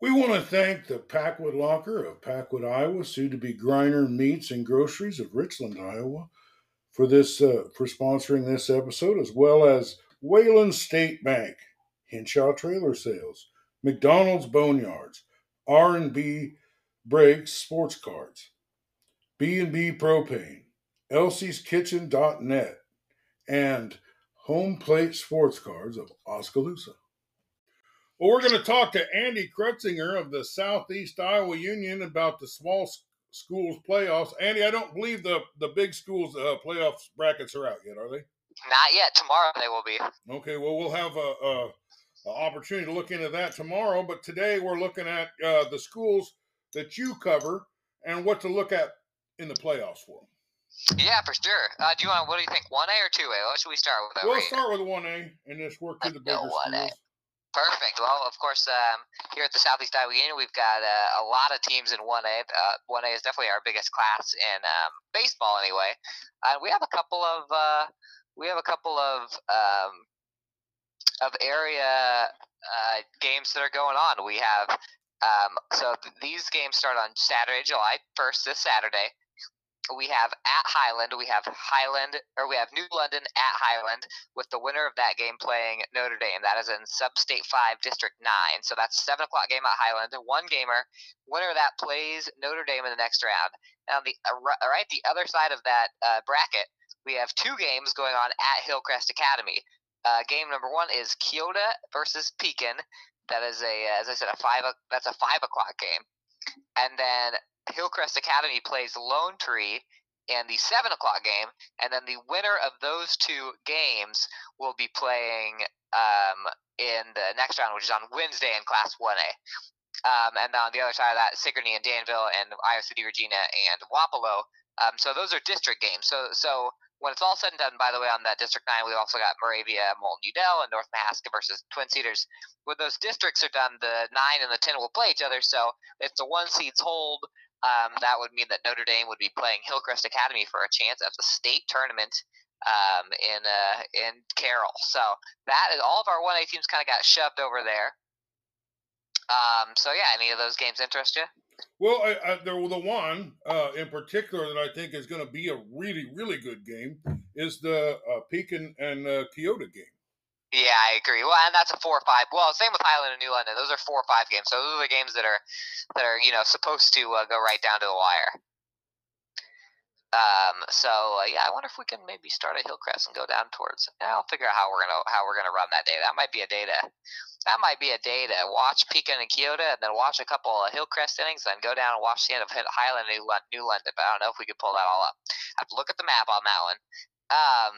We want to thank the Packwood Locker of Packwood, Iowa, soon to be Griner Meats and Groceries of Richland, Iowa, for this uh, for sponsoring this episode, as well as Wayland State Bank, Henshaw Trailer Sales, McDonald's Boneyards, R&B Brakes Sports Cards, B&B Propane, Elsie's Kitchen.net, and Home Plate Sports Cards of Oskaloosa. Well, we're going to talk to Andy Krutsinger of the Southeast Iowa Union about the small schools playoffs. Andy, I don't believe the the big schools uh, playoffs brackets are out yet, are they? Not yet. Tomorrow they will be. Okay. Well, we'll have a, a, a opportunity to look into that tomorrow. But today we're looking at uh, the schools that you cover and what to look at in the playoffs for. Yeah, for sure. Uh, do you want? What do you think? One A or two A? What should we start with? We'll start with one A and just work through the bigger schools. Perfect. Well, of course, um, here at the Southeast Iowa Union, we've got uh, a lot of teams in 1A. Uh, 1A is definitely our biggest class in um, baseball, anyway. Uh, we have a couple of uh, we have a couple of um, of area uh, games that are going on. We have um, so th- these games start on Saturday, July 1st, this Saturday we have at Highland, we have Highland, or we have New London at Highland, with the winner of that game playing Notre Dame. That is in Sub-State 5, District 9. So that's 7 o'clock game at Highland. One gamer, winner that plays Notre Dame in the next round. Now, the uh, right the other side of that uh, bracket, we have two games going on at Hillcrest Academy. Uh, game number one is Keota versus Pekin. That is a, as I said, a five. That's a five o'clock game. And then Hillcrest Academy plays Lone Tree in the seven o'clock game, and then the winner of those two games will be playing um, in the next round, which is on Wednesday in Class One A. Um, and then on the other side of that, Sigourney and Danville and Iowa City, Regina, and Wapello. Um, so those are district games. So so when it's all said and done, by the way, on that District 9, we've also got Moravia, Moulton Udell, and North Mahaska versus Twin Cedars. When those districts are done, the 9 and the 10 will play each other. So if the one seeds hold, um, that would mean that Notre Dame would be playing Hillcrest Academy for a chance at the state tournament um, in uh, in Carroll. So that is all of our 1A teams kind of got shoved over there. Um, so yeah, any of those games interest you? Well, I, I, the one uh, in particular that I think is going to be a really, really good game is the uh, Pekin and uh, Keota game. Yeah, I agree. Well, and that's a four or five. Well, same with Highland and New London. Those are four or five games. So those are the games that are that are you know supposed to uh, go right down to the wire. Um, so uh, yeah, I wonder if we can maybe start at Hillcrest and go down towards. I'll figure out how we're gonna how we're gonna run that day. That might be a day to that might be a day to watch Pekin and Keota, and then watch a couple of Hillcrest innings, then go down and watch the end of Highland and New London. But I don't know if we could pull that all up. I have to look at the map on that one. Um,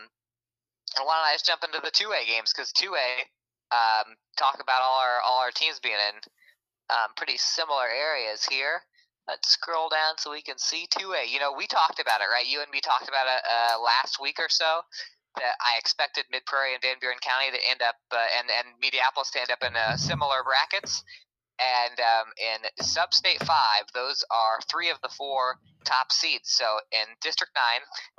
and why don't I just jump into the two A games because two A um, talk about all our all our teams being in um, pretty similar areas here. Let's scroll down so we can see two A. You know, we talked about it, right? You and me talked about it uh, last week or so. That I expected Mid Prairie and Van Buren County to end up, uh, and and Mediapolis to end up in uh, similar brackets. And um, in Sub-State 5, those are three of the four top seeds. So in District 9,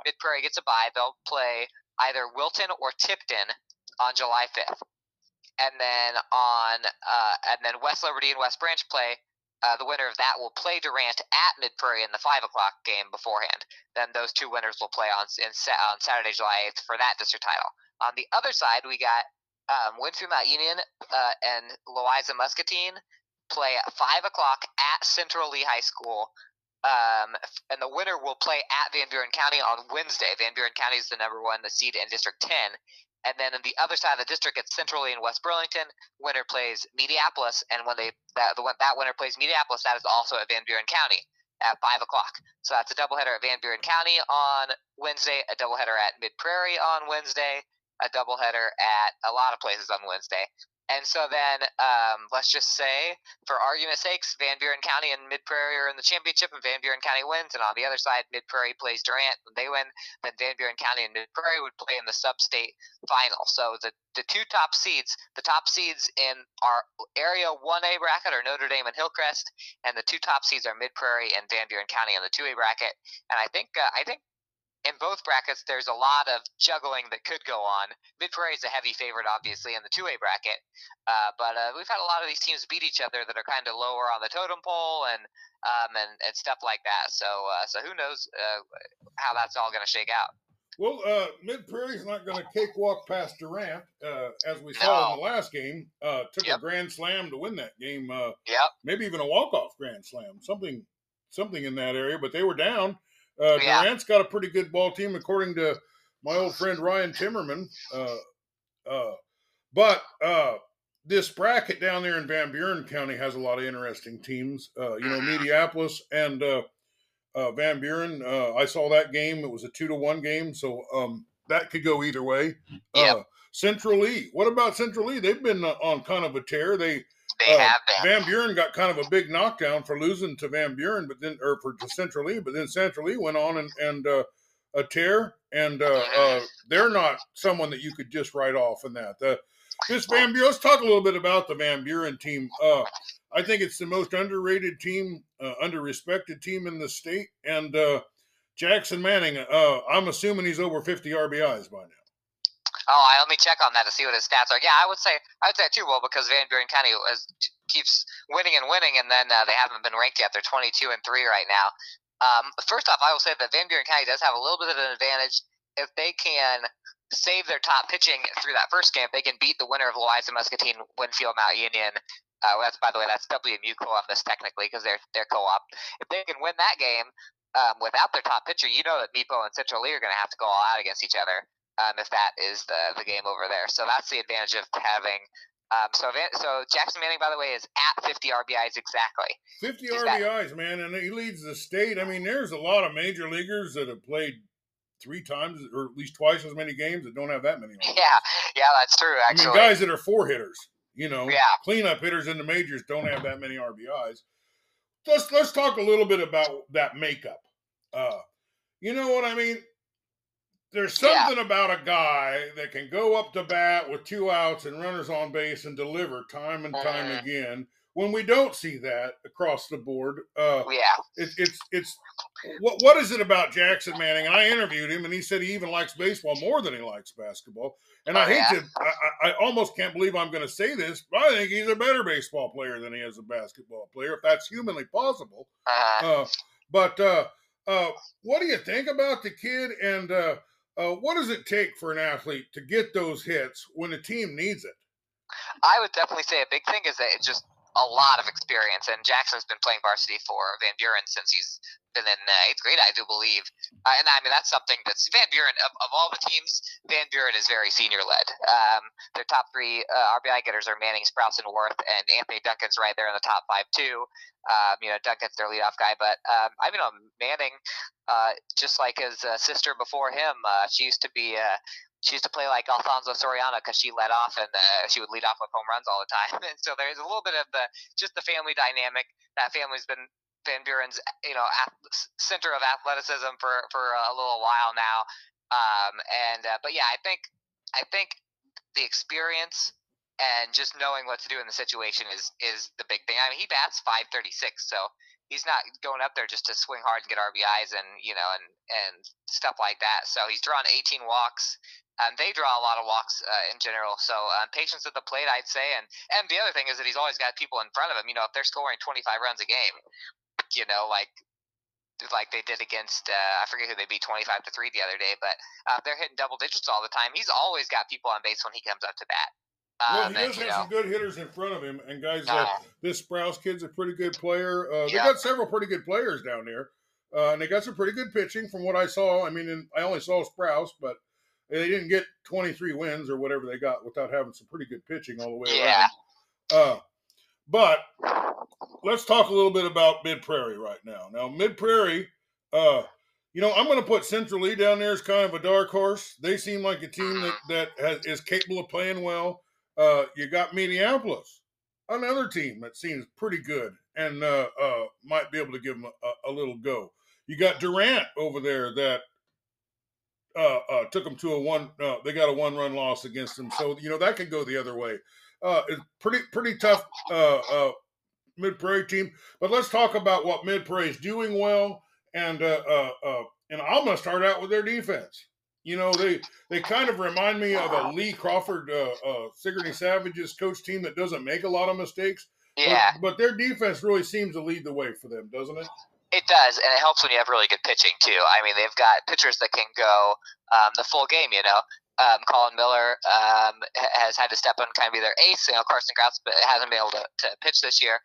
Mid Prairie gets a bye. They'll play either Wilton or Tipton on July 5th. And then on uh, and then West Liberty and West Branch play. Uh, the winner of that will play Durant at Mid Prairie in the five o'clock game beforehand. Then those two winners will play on in, on Saturday, July eighth, for that district title. On the other side, we got um, Winfield Mount Union uh, and Louisa Muscatine play at five o'clock at Central Lee High School um, and the winner will play at Van Buren County on Wednesday. Van Buren County is the number one the seed in District 10. And then on the other side of the district, it's Central Lee in West Burlington. Winner plays Mediapolis, and when they that the that winner plays Mediapolis, that is also at Van Buren County at five o'clock. So that's a doubleheader at Van Buren County on Wednesday, a doubleheader at Mid Prairie on Wednesday, a doubleheader at a lot of places on Wednesday. And so then, um, let's just say, for argument's sakes, Van Buren County and Mid Prairie are in the championship, and Van Buren County wins. And on the other side, Mid Prairie plays Durant, and they win. Then Van Buren County and Mid Prairie would play in the sub-state final. So the the two top seeds, the top seeds in our Area 1A bracket are Notre Dame and Hillcrest, and the two top seeds are Mid Prairie and Van Buren County in the 2A bracket. And I think uh, I think in both brackets, there's a lot of juggling that could go on. Mid Prairie is a heavy favorite, obviously, in the two A bracket, uh, but uh, we've had a lot of these teams beat each other that are kind of lower on the totem pole and um, and, and stuff like that. So uh, so who knows uh, how that's all going to shake out. Well, uh, Mid Prairie's not going to cakewalk past Durant, uh, as we saw no. in the last game. Uh, took yep. a grand slam to win that game. Uh, yep. Maybe even a walk off grand slam, something something in that area. But they were down. Uh, yeah. Durant's got a pretty good ball team, according to my old friend Ryan Timmerman. Uh, uh, but uh, this bracket down there in Van Buren County has a lot of interesting teams. Uh, you know, mm-hmm. Mediapolis and uh, Van Buren. I saw that game. It was a two to one game, so um, that could go either way. Central Lee. What about Central Lee? They've been on kind of a tear. They they uh, have. Van Buren got kind of a big knockdown for losing to Van Buren, but then or for to Central Lee, but then Central Lee went on and and uh, a tear, and uh, uh, they're not someone that you could just write off in that. The, this Van Buren. Let's talk a little bit about the Van Buren team. Uh, I think it's the most underrated team, uh, underrespected team in the state, and uh, Jackson Manning. Uh, I'm assuming he's over 50 RBIs by now. Oh, I let me check on that to see what his stats are. Yeah, I would say I would say too. Well, because Van Buren County has, keeps winning and winning, and then uh, they haven't been ranked yet. They're 22 and three right now. Um, first off, I will say that Van Buren County does have a little bit of an advantage if they can save their top pitching through that first game. They can beat the winner of Louisa Muscatine, Winfield, Mount Union. Uh, that's by the way, that's WMU Columbus technically because they're they're co-op. If they can win that game um, without their top pitcher, you know that Meepo and Central Lee are going to have to go all out against each other um, if that is the the game over there. So that's the advantage of having. Um, so so Jackson Manning, by the way, is at 50 RBIs exactly. 50 He's RBIs, got, man, and he leads the state. I mean, there's a lot of major leaguers that have played three times or at least twice as many games that don't have that many. Yeah, yeah, that's true. Actually, I mean, guys that are four hitters, you know, yeah. cleanup hitters in the majors don't have that many RBIs. Let's let's talk a little bit about that makeup. Uh, you know what I mean? There's something yeah. about a guy that can go up to bat with two outs and runners on base and deliver time and time uh, again. When we don't see that across the board, uh, yeah, it, it's it's what what is it about Jackson Manning? And I interviewed him, and he said he even likes baseball more than he likes basketball. And oh, I hate yeah. to, I, I almost can't believe I'm going to say this, but I think he's a better baseball player than he is a basketball player, if that's humanly possible. Uh-huh. Uh, but uh, uh, what do you think about the kid? And uh, uh, what does it take for an athlete to get those hits when a team needs it? I would definitely say a big thing is that it's just a lot of experience, and Jackson's been playing varsity for Van Buren since he's been in uh, eighth grade, I do believe. Uh, and I mean, that's something that's Van Buren, of, of all the teams, Van Buren is very senior led. Um, their top three uh, RBI getters are Manning, Sprouse, and Worth, and Anthony Duncan's right there in the top five, too. Um, you know, Duncan's their leadoff guy, but um, I mean, know Manning, uh, just like his uh, sister before him, uh, she used to be she used to play like Alfonso Soriano because she led off and uh, she would lead off with home runs all the time. And so there's a little bit of the just the family dynamic. That family's been Van Buren's you know center of athleticism for for a little while now. Um, and uh, but yeah, I think I think the experience and just knowing what to do in the situation is is the big thing. I mean, he bats 536, so he's not going up there just to swing hard and get RBIs and you know and and stuff like that. So he's drawn 18 walks. And they draw a lot of walks uh, in general. So um, patience at the plate, I'd say. And and the other thing is that he's always got people in front of him. You know, if they're scoring 25 runs a game, you know, like like they did against uh, I forget who they beat 25 to three the other day, but uh, they're hitting double digits all the time. He's always got people on base when he comes up to bat. Um, well, he does have know, some good hitters in front of him, and guys, uh, uh, this Sprouse kid's a pretty good player. Uh, they yep. got several pretty good players down there, uh, and they got some pretty good pitching from what I saw. I mean, in, I only saw Sprouse, but they didn't get 23 wins or whatever they got without having some pretty good pitching all the way around. yeah. around. But let's talk a little bit about Mid Prairie right now. Now, Mid Prairie, uh, you know, I'm going to put Central Lee down there as kind of a dark horse. They seem like a team that that has, is capable of playing well. Uh, you got Mediapolis, another team that seems pretty good and uh, uh, might be able to give them a, a, little go. You got Durant over there that uh, uh, took them to a one. Uh, they got a one-run loss against them, so you know that could go the other way. Uh, it's pretty pretty tough uh, uh, mid prairie team. But let's talk about what mid prairie is doing well and uh, uh, uh, and I'm gonna start out with their defense. You know, they they kind of remind me of a Lee Crawford, uh, uh, Sigourney Savage's coach team that doesn't make a lot of mistakes. Yeah, But, but their defense really seems to lead the way for them, doesn't it? it does, and it helps when you have really good pitching too. I mean, they've got pitchers that can go um, the full game. You know, um, Colin Miller um, has had to step in and kind of be their ace. You know, Carson but hasn't been able to, to pitch this year.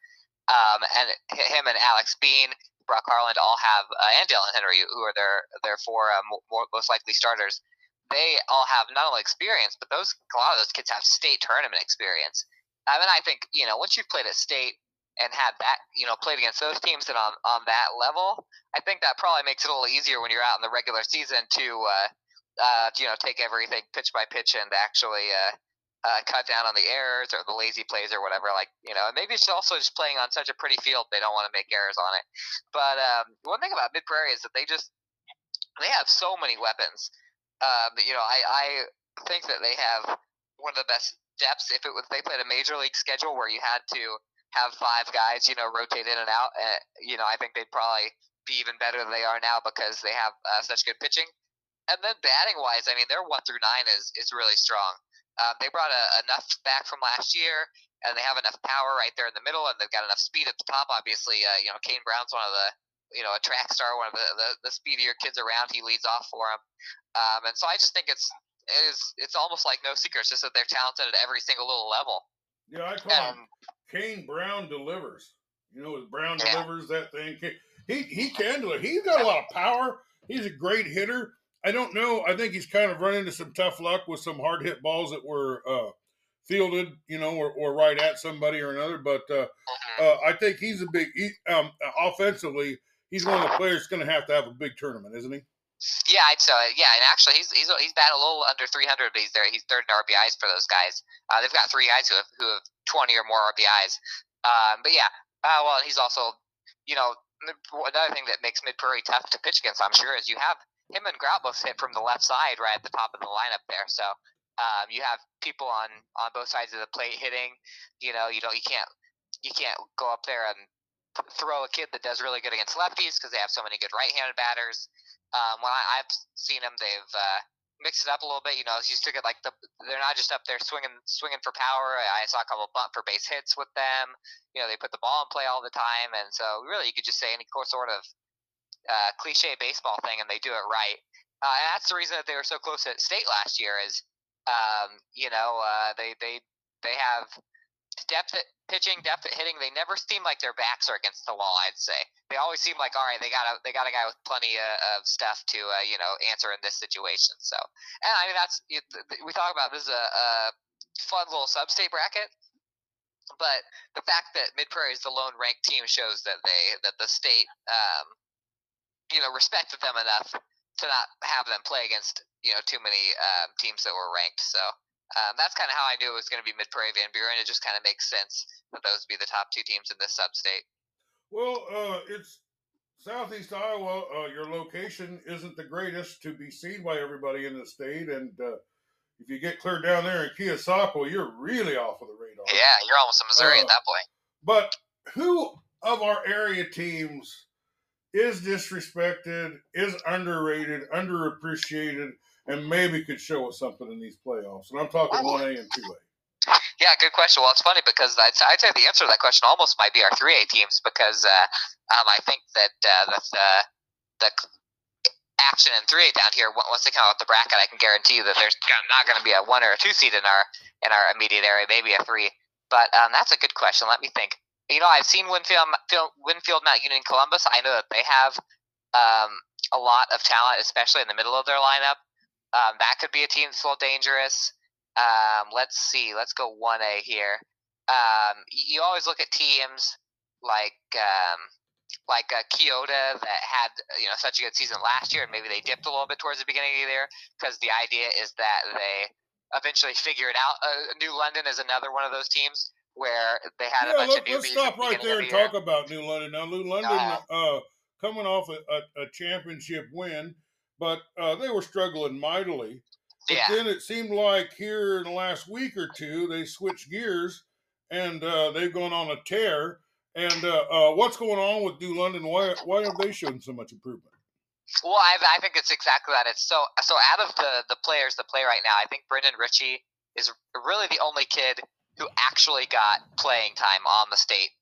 Um, and him and Alex Bean, Brock Harland all have, uh, and Dylan Henry, who are their their four uh, more, most likely starters. They all have not only experience, but those a lot of those kids have state tournament experience. I mean, I think you know once you've played at state and had that, you know, played against those teams and on on that level, I think that probably makes it a little easier when you're out in the regular season to, uh, uh, you know, take everything pitch by pitch and actually uh, uh, cut down on the errors or the lazy plays or whatever. Like, you know, maybe it's also just playing on such a pretty field they don't want to make errors on it. But um, one thing about Mid Prairie is that they just they have so many weapons. Um, you know, I I think that they have one of the best depths. If it was they played a major league schedule where you had to have five guys, you know, rotate in and out, uh, you know, I think they'd probably be even better than they are now because they have uh, such good pitching. And then batting wise, I mean, their one through nine is is really strong. Um, they brought a, enough back from last year, and they have enough power right there in the middle, and they've got enough speed at the top. Obviously, uh, you know, Kane Brown's one of the you know a track star, one of the, the, the speedier kids around. He leads off for them, um, and so I just think it's it is it's almost like no secret. It's just that they're talented at every single little level. Yeah, I call him Um, Kane Brown delivers. You know, Brown Yeah. delivers that thing. He he can do it. He's got a lot of power. He's a great hitter. I don't know. I think he's kind of run into some tough luck with some hard hit balls that were uh, fielded, you know, or, or right at somebody or another. But uh, mhm. uh, I think he's a big. He, um, offensively, he's one of the players going to have to have a big tournament, isn't he? Yeah, I'd say yeah, and actually he's he's he's batted a little under 300, but he's there. He's third in RBIs for those guys. Uh, they've got three guys who have who have 20 or more RBIs. Um, but yeah, uh, well, he's also, you know, another thing that makes Mid Prairie tough to pitch against, I'm sure, is you have him and Grout both hit from the left side right at the top of the lineup there. So um, you have people on on both sides of the plate hitting. You know, you don't you can't you can't go up there and throw a kid that does really good against lefties because they have so many good right-handed batters. Um, when I, I've seen them, they've uh, mixed it up a little bit. You know, you still get like the they're not just up there swinging swinging for power. I saw a couple of bunt for base hits with them. You know, they put the ball in play all the time, and so really you could just say any course sort of uh, cliche baseball thing, and they do it right. Uh, and that's the reason that they were so close at state last year. Is um, you know uh, they they they have depth at pitching, depth at hitting. They never seem like their backs are against the wall. I'd say they always seem like all right. They got a they got a guy with plenty uh, of stuff to uh, you know answer in this situation. So and I mean that's we talk about this is a, a fun little sub-state bracket. But the fact that Mid Prairie is the lone ranked team shows that they that the state, um, you know, respected them enough to not have them play against you know too many um, teams that were ranked. So um, that's kind of how I knew it was going to be Mid Prairie Van Buren. It just kind of makes sense that those would be the top two teams in this sub-state. Well, uh, it's southeast Iowa. Uh, your location isn't the greatest to be seen by everybody in the state, and uh, if you get clear down there in Keosauqua, you're really off of the radar. Yeah, you're almost in Missouri Uh, at that point. But who of our area teams is disrespected, is underrated, underappreciated, and maybe could show us something in these playoffs? And I'm talking 1A and 2A. Yeah, good question. Well, it's funny because I'd, I'd say the answer to that question almost might be our 3A teams because uh, um, I think that uh, the, the, the action in 3A down here, once they come out with the bracket, I can guarantee you that there's not going to be a one or a two seed in our in our immediate area, maybe a three. But um, that's a good question. Let me think. You know, I've seen Winfield, Winfield Mount Union, Columbus. I know that they have um, a lot of talent, especially in the middle of their lineup. Um, that could be a team that's a little dangerous. Um, let's see. Let's go one A here. Um, you always look at teams like um, like uh, Keota that had you know such a good season last year, and maybe they dipped a little bit towards the beginning of the year because the idea is that they eventually figure it out. Uh, New London is another one of those teams where they had a Yeah, bunch let, of newbies. stop at the right there and talk about New London. Now, New London, uh, coming off a, a, a championship win, but uh, they were struggling mightily. But Yeah. then it seemed like here in the last week or two, they switched gears and uh, they've gone on a tear. And uh, uh, what's going on with New London? Why why have they shown so much improvement? Well, I, I think it's exactly that. It's so so out of the the players that play right now, I think Brendan Ritchie is really the only kid who actually got playing time on the state.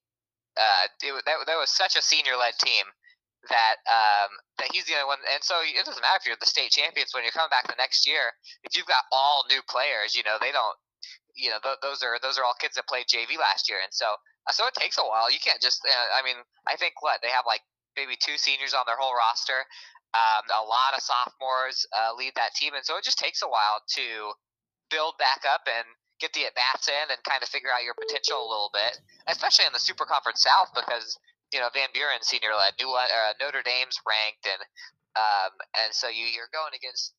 Uh, it, that, that was such a senior led team that um, that he's the only one. And so it doesn't matter if you're the state champions when you're coming back the next year. If you've got all new players, you know they don't. You know th- those are those are all kids that played JV last year, and so uh, so it takes a while. You can't just. Uh, I mean, I think what they have like maybe two seniors on their whole roster. Um, a lot of sophomores uh, lead that team, and so it just takes a while to build back up and get the at bats in and kind of figure out your potential a little bit, especially in the Super Conference South because you know Van Buren senior led, New uh, Notre Dame's ranked, and um, and so you you're going against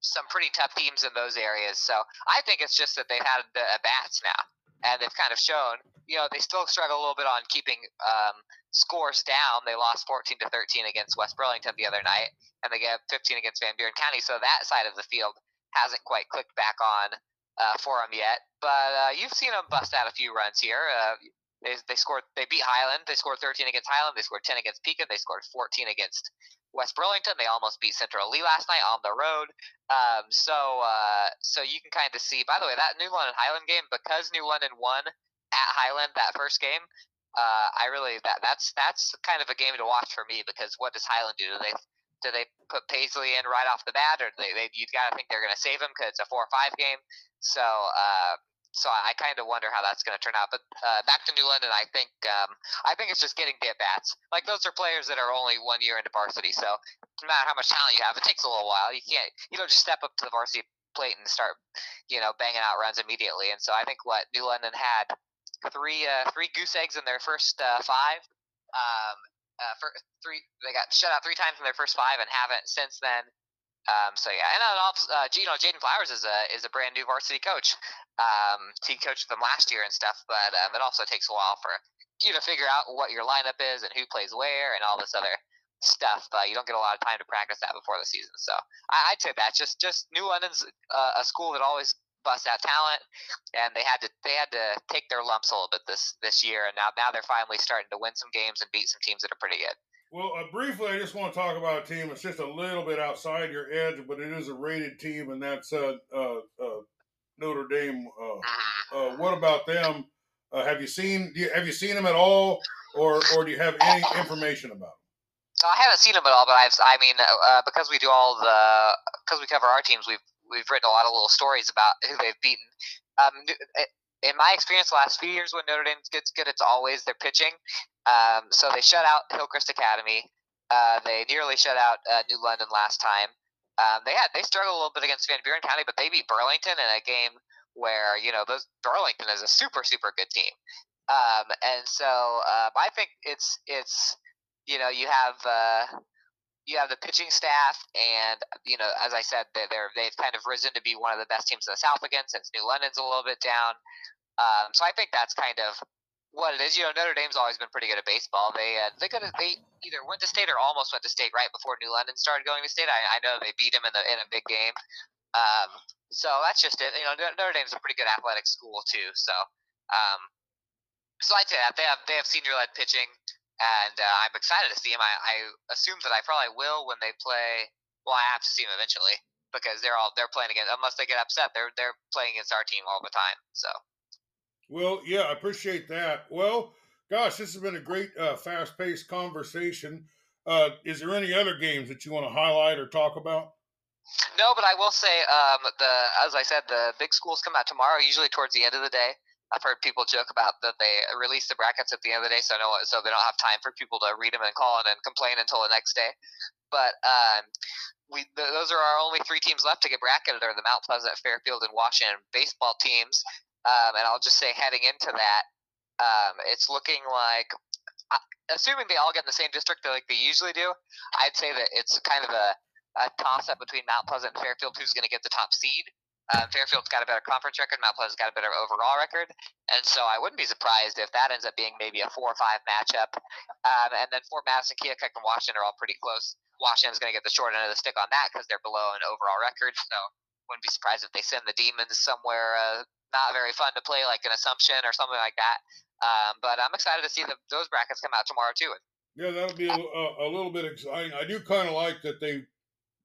some pretty tough teams in those areas. So I think it's just that they've had the at bats now, and they've kind of shown. You know, they still struggle a little bit on keeping um, scores down. They lost 14 to 13 against West Burlington the other night, and they get 15 against Van Buren County. So that side of the field hasn't quite clicked back on uh, for them yet. But uh, you've seen them bust out a few runs here. Uh, they, they scored. They beat Highland. They scored 13 against Highland. They scored 10 against Pekin. They scored 14 against West Burlington. They almost beat Central Lee last night on the road. Um, so uh, so you can kind of see. By the way, that New London Highland game because New London won at Highland that first game. Uh, I really that that's that's kind of a game to watch for me because what does Highland do? Do they do they put Paisley in right off the bat, or they, they you got to think they're going to save him because it's a four or five game? So uh, so I kind of wonder how that's going to turn out. But uh, back to New London, I think um, I think it's just getting the at bats. Like those are players that are only one year into varsity, so no matter how much talent you have, it takes a little while. You can't you don't just step up to the varsity plate and start you know banging out runs immediately. And so I think what New London had three uh, three goose eggs in their first uh, five. Um, uh, for three, they got shut out three times in their first five and haven't since then. Um, so yeah, and also, uh, you know, Jaden Flowers is a is a brand new varsity coach. Um, he coached them last year and stuff, but um, it also takes a while for you to figure out what your lineup is and who plays where and all this other stuff. Uh, you don't get a lot of time to practice that before the season. So I, would say that just just New London's uh, a school that always busts out talent, and they had to they had to take their lumps a little bit this this year, and now now they're finally starting to win some games and beat some teams that are pretty good. Well, uh, briefly, I just want to talk about a team that's just a little bit outside your edge, but it is a rated team, and that's uh, uh, uh Notre Dame. Uh, uh, what about them? have you seen you, Have you seen them at all, or or do you have any information about them? I haven't seen them at all, but I've. I mean, because we do all the because we cover our teams, we've we've written a lot of little stories about who they've beaten. Um, in my experience, the last few years when Notre Dame gets good, it's always their pitching. Um, so they shut out Hillcrest Academy. Uh, they nearly shut out uh, New London last time. Um, they had they struggled a little bit against Van Buren County, but they beat Burlington in a game where you know those Burlington is a super super good team. Um, and so uh, I think it's it's you know you have uh, you have the pitching staff, and you know as I said they're they've kind of risen to be one of the best teams in the South again since New London's a little bit down. Um, so I think that's kind of what it is. You know, Notre Dame's always been pretty good at baseball. They uh, they could they either went to state or almost went to state right before New London started going to state. I, I know they beat them in the in a big game. Um, so that's just it. You know, Notre Dame's a pretty good athletic school too. So, um, so I'd say that they have they have senior led pitching, and uh, I'm excited to see him. I, I assume that I probably will when they play. Well, I have to see them eventually because they're all they're playing against. Unless they get upset, they're they're playing against our team all the time. So. Well, yeah, I appreciate that. Well, gosh, this has been a great, uh, fast paced conversation. Uh, is there any other games that you want to highlight or talk about? No, but I will say, um, the as I said, the big schools come out tomorrow, usually towards the end of the day. I've heard people joke about that they release the brackets at the end of the day, so no, so they don't have time for people to read them and call in and complain until the next day. But um, we those are our only three teams left to get bracketed are the Mount Pleasant, Fairfield, and Washington baseball teams. Um, and I'll just say heading into that, um, it's looking like, assuming they all get in the same district like they usually do, I'd say that it's kind of a, a toss up between Mount Pleasant and Fairfield who's going to get the top seed. Um, Fairfield's got a better conference record. Mount Pleasant's got a better overall record, and so I wouldn't be surprised if that ends up being maybe a four or five matchup. Um, and then Fort Madison, Keokuk, and Washington are all pretty close. Washington's going to get the short end of the stick on that because they're below an overall record. So wouldn't be surprised if they send the Demons somewhere uh, not very fun to play, like an Assumption or something like that. Um, but I'm excited to see the, those brackets come out tomorrow too. Yeah, that'll be a, a, a little bit exciting. I do kind of like that they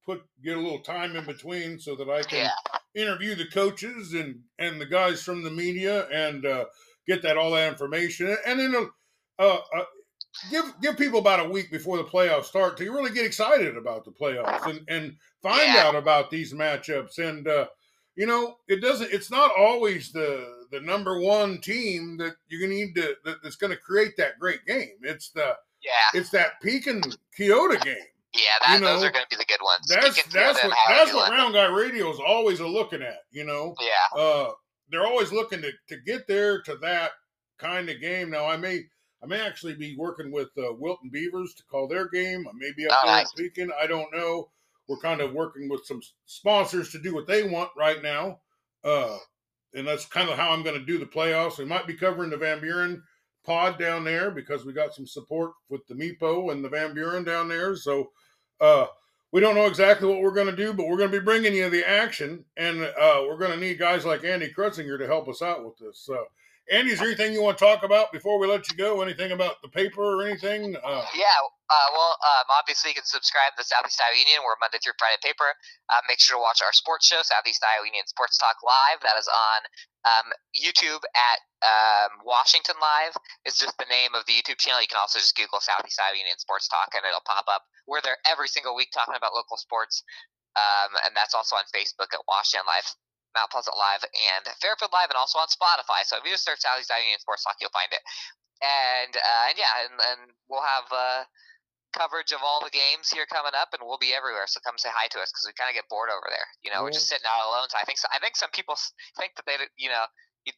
put get a little time in between so that I can yeah. interview the coaches and and the guys from the media and uh, get that all that information. And then uh, uh, give give people about a week before the playoffs start to really get excited about the playoffs and and find yeah. out about these matchups. And uh, you know it doesn't it's not always the the number one team that you need to that, that's going to create that great game. It's the yeah. it's that Pekin Keota game yeah, that, you know, those are going to be the good ones. That's that's what that's what Round Guy Radio is always a looking at. You know, yeah. Uh, they're always looking to to get there to that kind of game. Now, I may I may actually be working with uh, Wilton Beavers to call their game. I may be up oh, there speaking. I don't know. We're kind of working with some sponsors to do what they want right now. Uh, and that's kind of how I'm going to do the playoffs. We might be covering the Van Buren pod down there because we got some support with the MIPO and the Van Buren down there. So uh, we don't know exactly what we're going to do, but we're going to be bringing you the action, and uh, we're going to need guys like Andy Krutsinger to help us out with this. So, Andy, is there anything you want to talk about before we let you go? Anything about the paper or anything? Uh, yeah, uh, well, um, obviously you can subscribe to the Southeast Iowa Union. We're Monday through Friday paper. Uh, make sure to watch our sports show, Southeast Iowa Union Sports Talk Live. That is on um, YouTube at um, Washington Live. Is just the name of the YouTube channel. You can also just Google Southeast Iowa Union Sports Talk, and it'll pop up. We're there every single week talking about local sports, um, and that's also on Facebook at Washington Live. Mount Pleasant Live and Fairfield Live, and also on Spotify. So if you just search Southeast Iowa Union Sports Talk, you'll find it. And uh, and yeah, and, and we'll have uh, coverage of all the games here coming up, and we'll be everywhere. So come say hi to us because we kind of get bored over there. You know, we're just sitting out alone. So I think so, I think some people think that they you know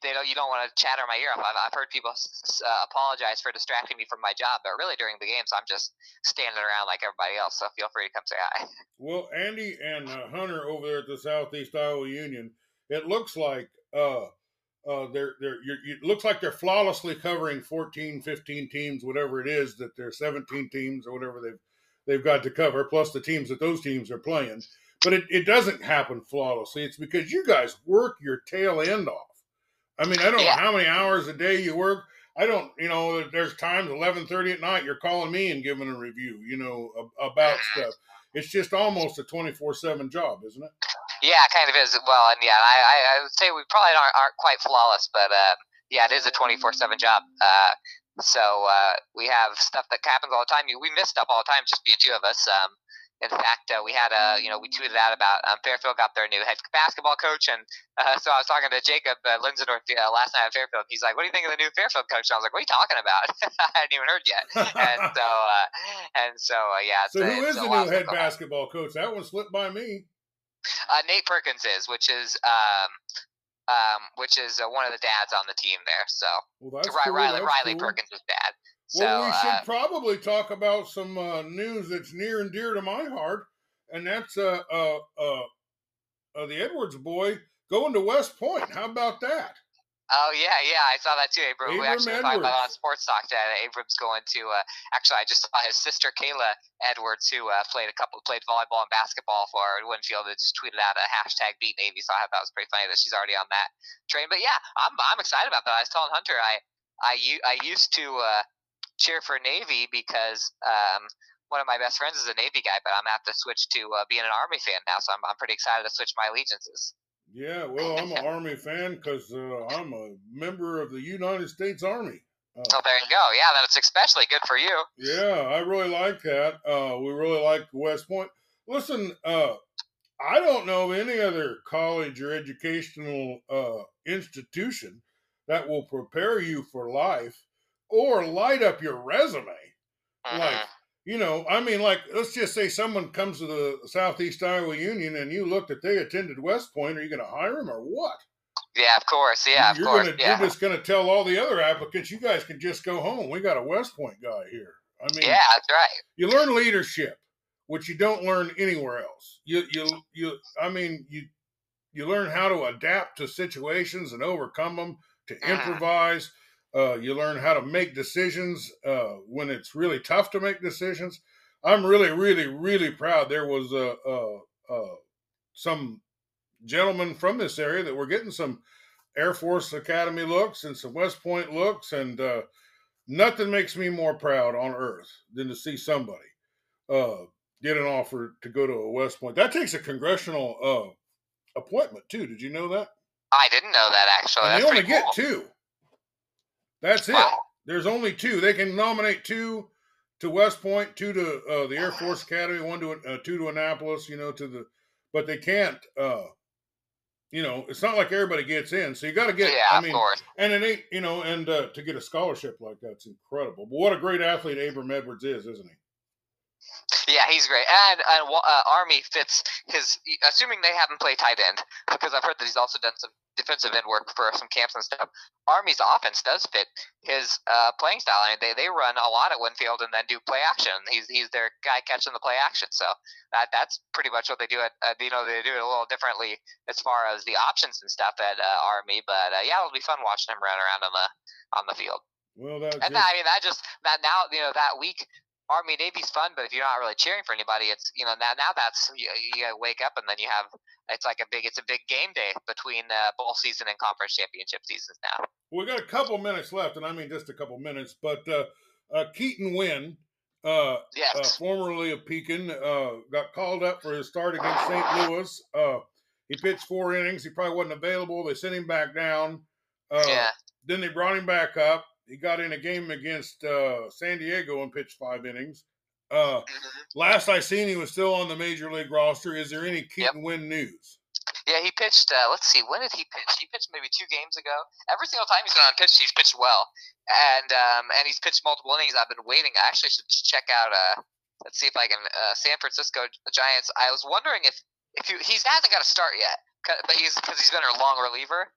they don't you don't want to chatter my ear off. I've, I've heard people uh, apologize for distracting me from my job, but really during the games I'm just standing around like everybody else. So feel free to come say hi. Well, Andy and uh, Hunter over there at the Southeast Iowa Union it looks like uh, uh, they're they're it looks like they're flawlessly covering 14, 15 teams, whatever it is that they're 17 teams or whatever they've they've got to cover, plus the teams that those teams are playing. But it, it doesn't happen flawlessly. It's because you guys work your tail end off. I mean, I don't yeah. know how many hours a day you work. I don't, you know, there's times 11:30 at night you're calling me and giving a review, you know, about stuff. It's just almost a 24/7 job, isn't it? Yeah, it kind of is. Well, and yeah, I, I would say we probably aren't, aren't quite flawless, but uh, yeah, it is a 24 7 job. Uh, so uh, we have stuff that happens all the time. We miss stuff all the time, just being two of us. Um, in fact, uh, we had a, you know, we tweeted out about um, Fairfield got their new head basketball coach, and uh, so I was talking to Jacob uh, Linsendorf uh, last night at Fairfield. He's like, "What do you think of the new Fairfield coach?" And I was like, "What are you talking about? I hadn't even heard yet." and so, uh, and so, uh, yeah. So who is the new head basketball coach? That one slipped by me. Uh, Nate Perkins is, which is um, um, which is uh, one of the dads on the team there. So well, cool. Riley, that's Riley cool. Perkins is dad. So, well, we should uh, probably talk about some uh, news that's near and dear to my heart, and that's uh, uh, uh, uh the Edwards boy going to West Point. How about that? Oh yeah, yeah, I saw that too, Abram. Abram we actually talked about on Sports Talk that Abram's going to. Uh, actually, I just saw his sister Kayla Edwards, who uh, played a couple, played volleyball and basketball for Winfield, that just tweeted out a hashtag Beat Navy. So I thought that was pretty funny that she's already on that train. But yeah, I'm I'm excited about that. I was telling Hunter I I I used to uh, cheer for Navy because um, one of my best friends is a Navy guy, but I'm gonna have to switch to uh, being an Army fan now. So I'm I'm pretty excited to switch my allegiances. Yeah, well, I'm an Army fan because uh, I'm a member of the United States Army. Uh, oh, there you go. Yeah, that's especially good for you. Yeah, I really like that. Uh, we really like West Point. Listen, uh, I don't know of any other college or educational uh, institution that will prepare you for life or light up your resume mm-hmm. like you know, I mean, like, let's just say someone comes to the Southeast Iowa Union and you look that they attended West Point. Are you going to hire them or what? Yeah, of course. Yeah, you're of course. Gonna, yeah. You're just going to tell all the other applicants, you guys can just go home. We got a West Point guy here. I mean, yeah, that's right. You learn leadership, which you don't learn anywhere else. You, you, you. I mean, you, you learn how to adapt to situations and overcome them, to mm-hmm. improvise. Uh, you learn how to make decisions uh, when it's really tough to make decisions. I'm really, really, really proud. There was some gentlemen from this area that were getting some Air Force Academy looks and some West Point looks, and uh, nothing makes me more proud on earth than to see somebody uh, get an offer to go to a West Point. That takes a congressional uh, appointment too. Did you know that? I didn't know that actually. And That's they only cool. get two. That's it. Wow. There's only two. They can nominate two to West Point, two to uh, the Air Force Academy, one to uh, two to Annapolis. You know, to the, but they can't. uh You know, it's not like everybody gets in. So you got to get. yeah, I of mean, course. and it ain't. You know, and uh, to get a scholarship like that's incredible. But what a great athlete Abram Edwards is, isn't he? Yeah, he's great. And and uh, Army fits his. Assuming they haven't played tight end, because I've heard that he's also done some defensive end work for some camps and stuff. Army's offense does fit his uh, playing style. I mean, they, they run a lot at Winfield and then do play action. He's he's their guy catching the play action. So that that's pretty much what they do. At uh, you know they do it a little differently as far as the options and stuff at uh, Army. But uh, yeah, it'll be fun watching him run around on the on the field. Well, that And I mean, that just that now you know that week. Army Navy's fun, but if you're not really cheering for anybody, it's you know now now that's you, you wake up and then you have it's like a big it's a big game day between uh, bowl season and conference championship seasons now. we got a couple minutes left, and I mean just a couple minutes. But uh, uh, Keaton Winn, uh, Yes. uh, formerly of Pekin, uh, got called up for his start against St. Louis. Uh, he pitched four innings. He probably wasn't available. They sent him back down. Uh, yeah. Then they brought him back up. He got in a game against uh, San Diego and pitched five innings. Uh, Mhm. last I seen, he was still on the major league roster. Is there any Keaton Winn news? Yeah, he pitched. Uh, let's see, when did he pitch? He pitched maybe two games ago. Every single time he's gone on pitch, he's pitched well, and um, and he's pitched multiple innings. I've been waiting. I actually should check out. Uh, let's see if I can. Uh, San Francisco Giants. I was wondering if if you, he hasn't got a start yet, but he's because he's been a long reliever.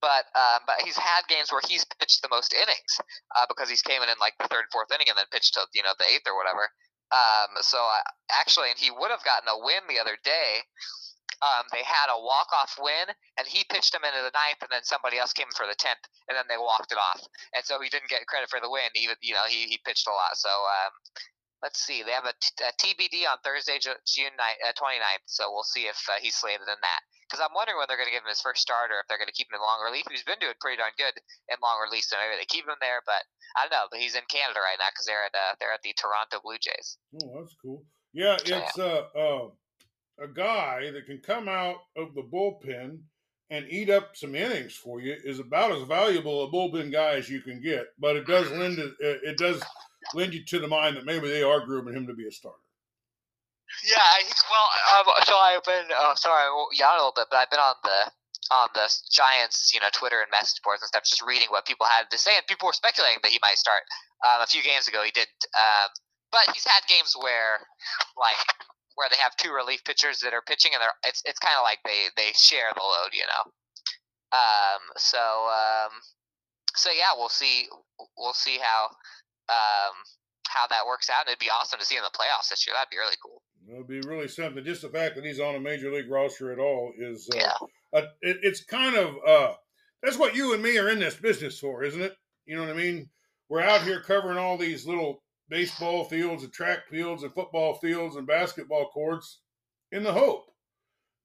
But um, but he's had games where he's pitched the most innings uh, because he's came in in like the third, fourth inning and then pitched to you know the eighth or whatever. Um, so I, actually, and he would have gotten a win the other day. Um, they had a walk off win, and he pitched him into the ninth, and then somebody else came for the tenth, and then they walked it off, and so he didn't get credit for the win. Even you know he, he pitched a lot. So um, let's see, they have a, t- a TBD on Thursday, June 9th, uh, 29th. So we'll see if uh, he's slated in that. Because I'm wondering when they're going to give him his first starter, if they're going to keep him in long relief. He's been doing pretty darn good in long relief, so maybe they keep him there. But I don't know. But he's in Canada right now because they're at uh, they're at the Toronto Blue Jays. Oh, that's cool. Yeah, Yeah. it's uh, uh, a guy that can come out of the bullpen and eat up some innings for you is about as valuable a bullpen guy as you can get. But it does lend it, it does lend you to the mind that maybe they are grooming him to be a starter. Yeah, well, um, so I've been uh, sorry, won't a little bit, but I've been on the on the Giants, you know, Twitter and message boards and stuff, just reading what people had to say, and people were speculating that he might start. Um, a few games ago, he didn't, um, but he's had games where, like, where they have two relief pitchers that are pitching, and they're it's it's kind of like they they share the load, you know. Um, so um, so yeah, we'll see we'll see how um how that works out. And It'd be awesome to see him in the playoffs this year. That'd be really cool. It'd be really something. Just the fact that he's on a major league roster at all is uh, Yeah. uh, it, it's kind of uh, that's what you and me are in this business for, isn't it? You know what I mean? We're out here covering all these little baseball fields and track fields and football fields and basketball courts in the hope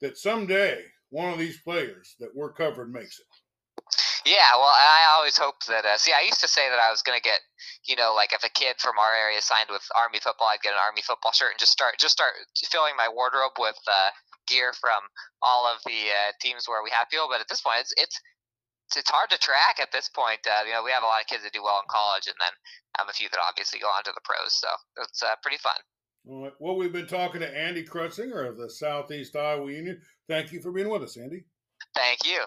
that someday one of these players that we're covering makes it. Yeah, well, I always hoped that. Uh, see, I used to say that I was going to get, you know, like if a kid from our area signed with Army football, I'd get an Army football shirt and just start just start filling my wardrobe with uh, gear from all of the uh, teams where we have people. But at this point, it's it's it's hard to track at this point. Uh, you know, we have a lot of kids that do well in college, and then um, a few that obviously go on to the pros. So it's uh, pretty fun. Well, we've been talking to Andy Krutsinger of the Southeast Iowa Union. Thank you for being with us, Andy. Thank you.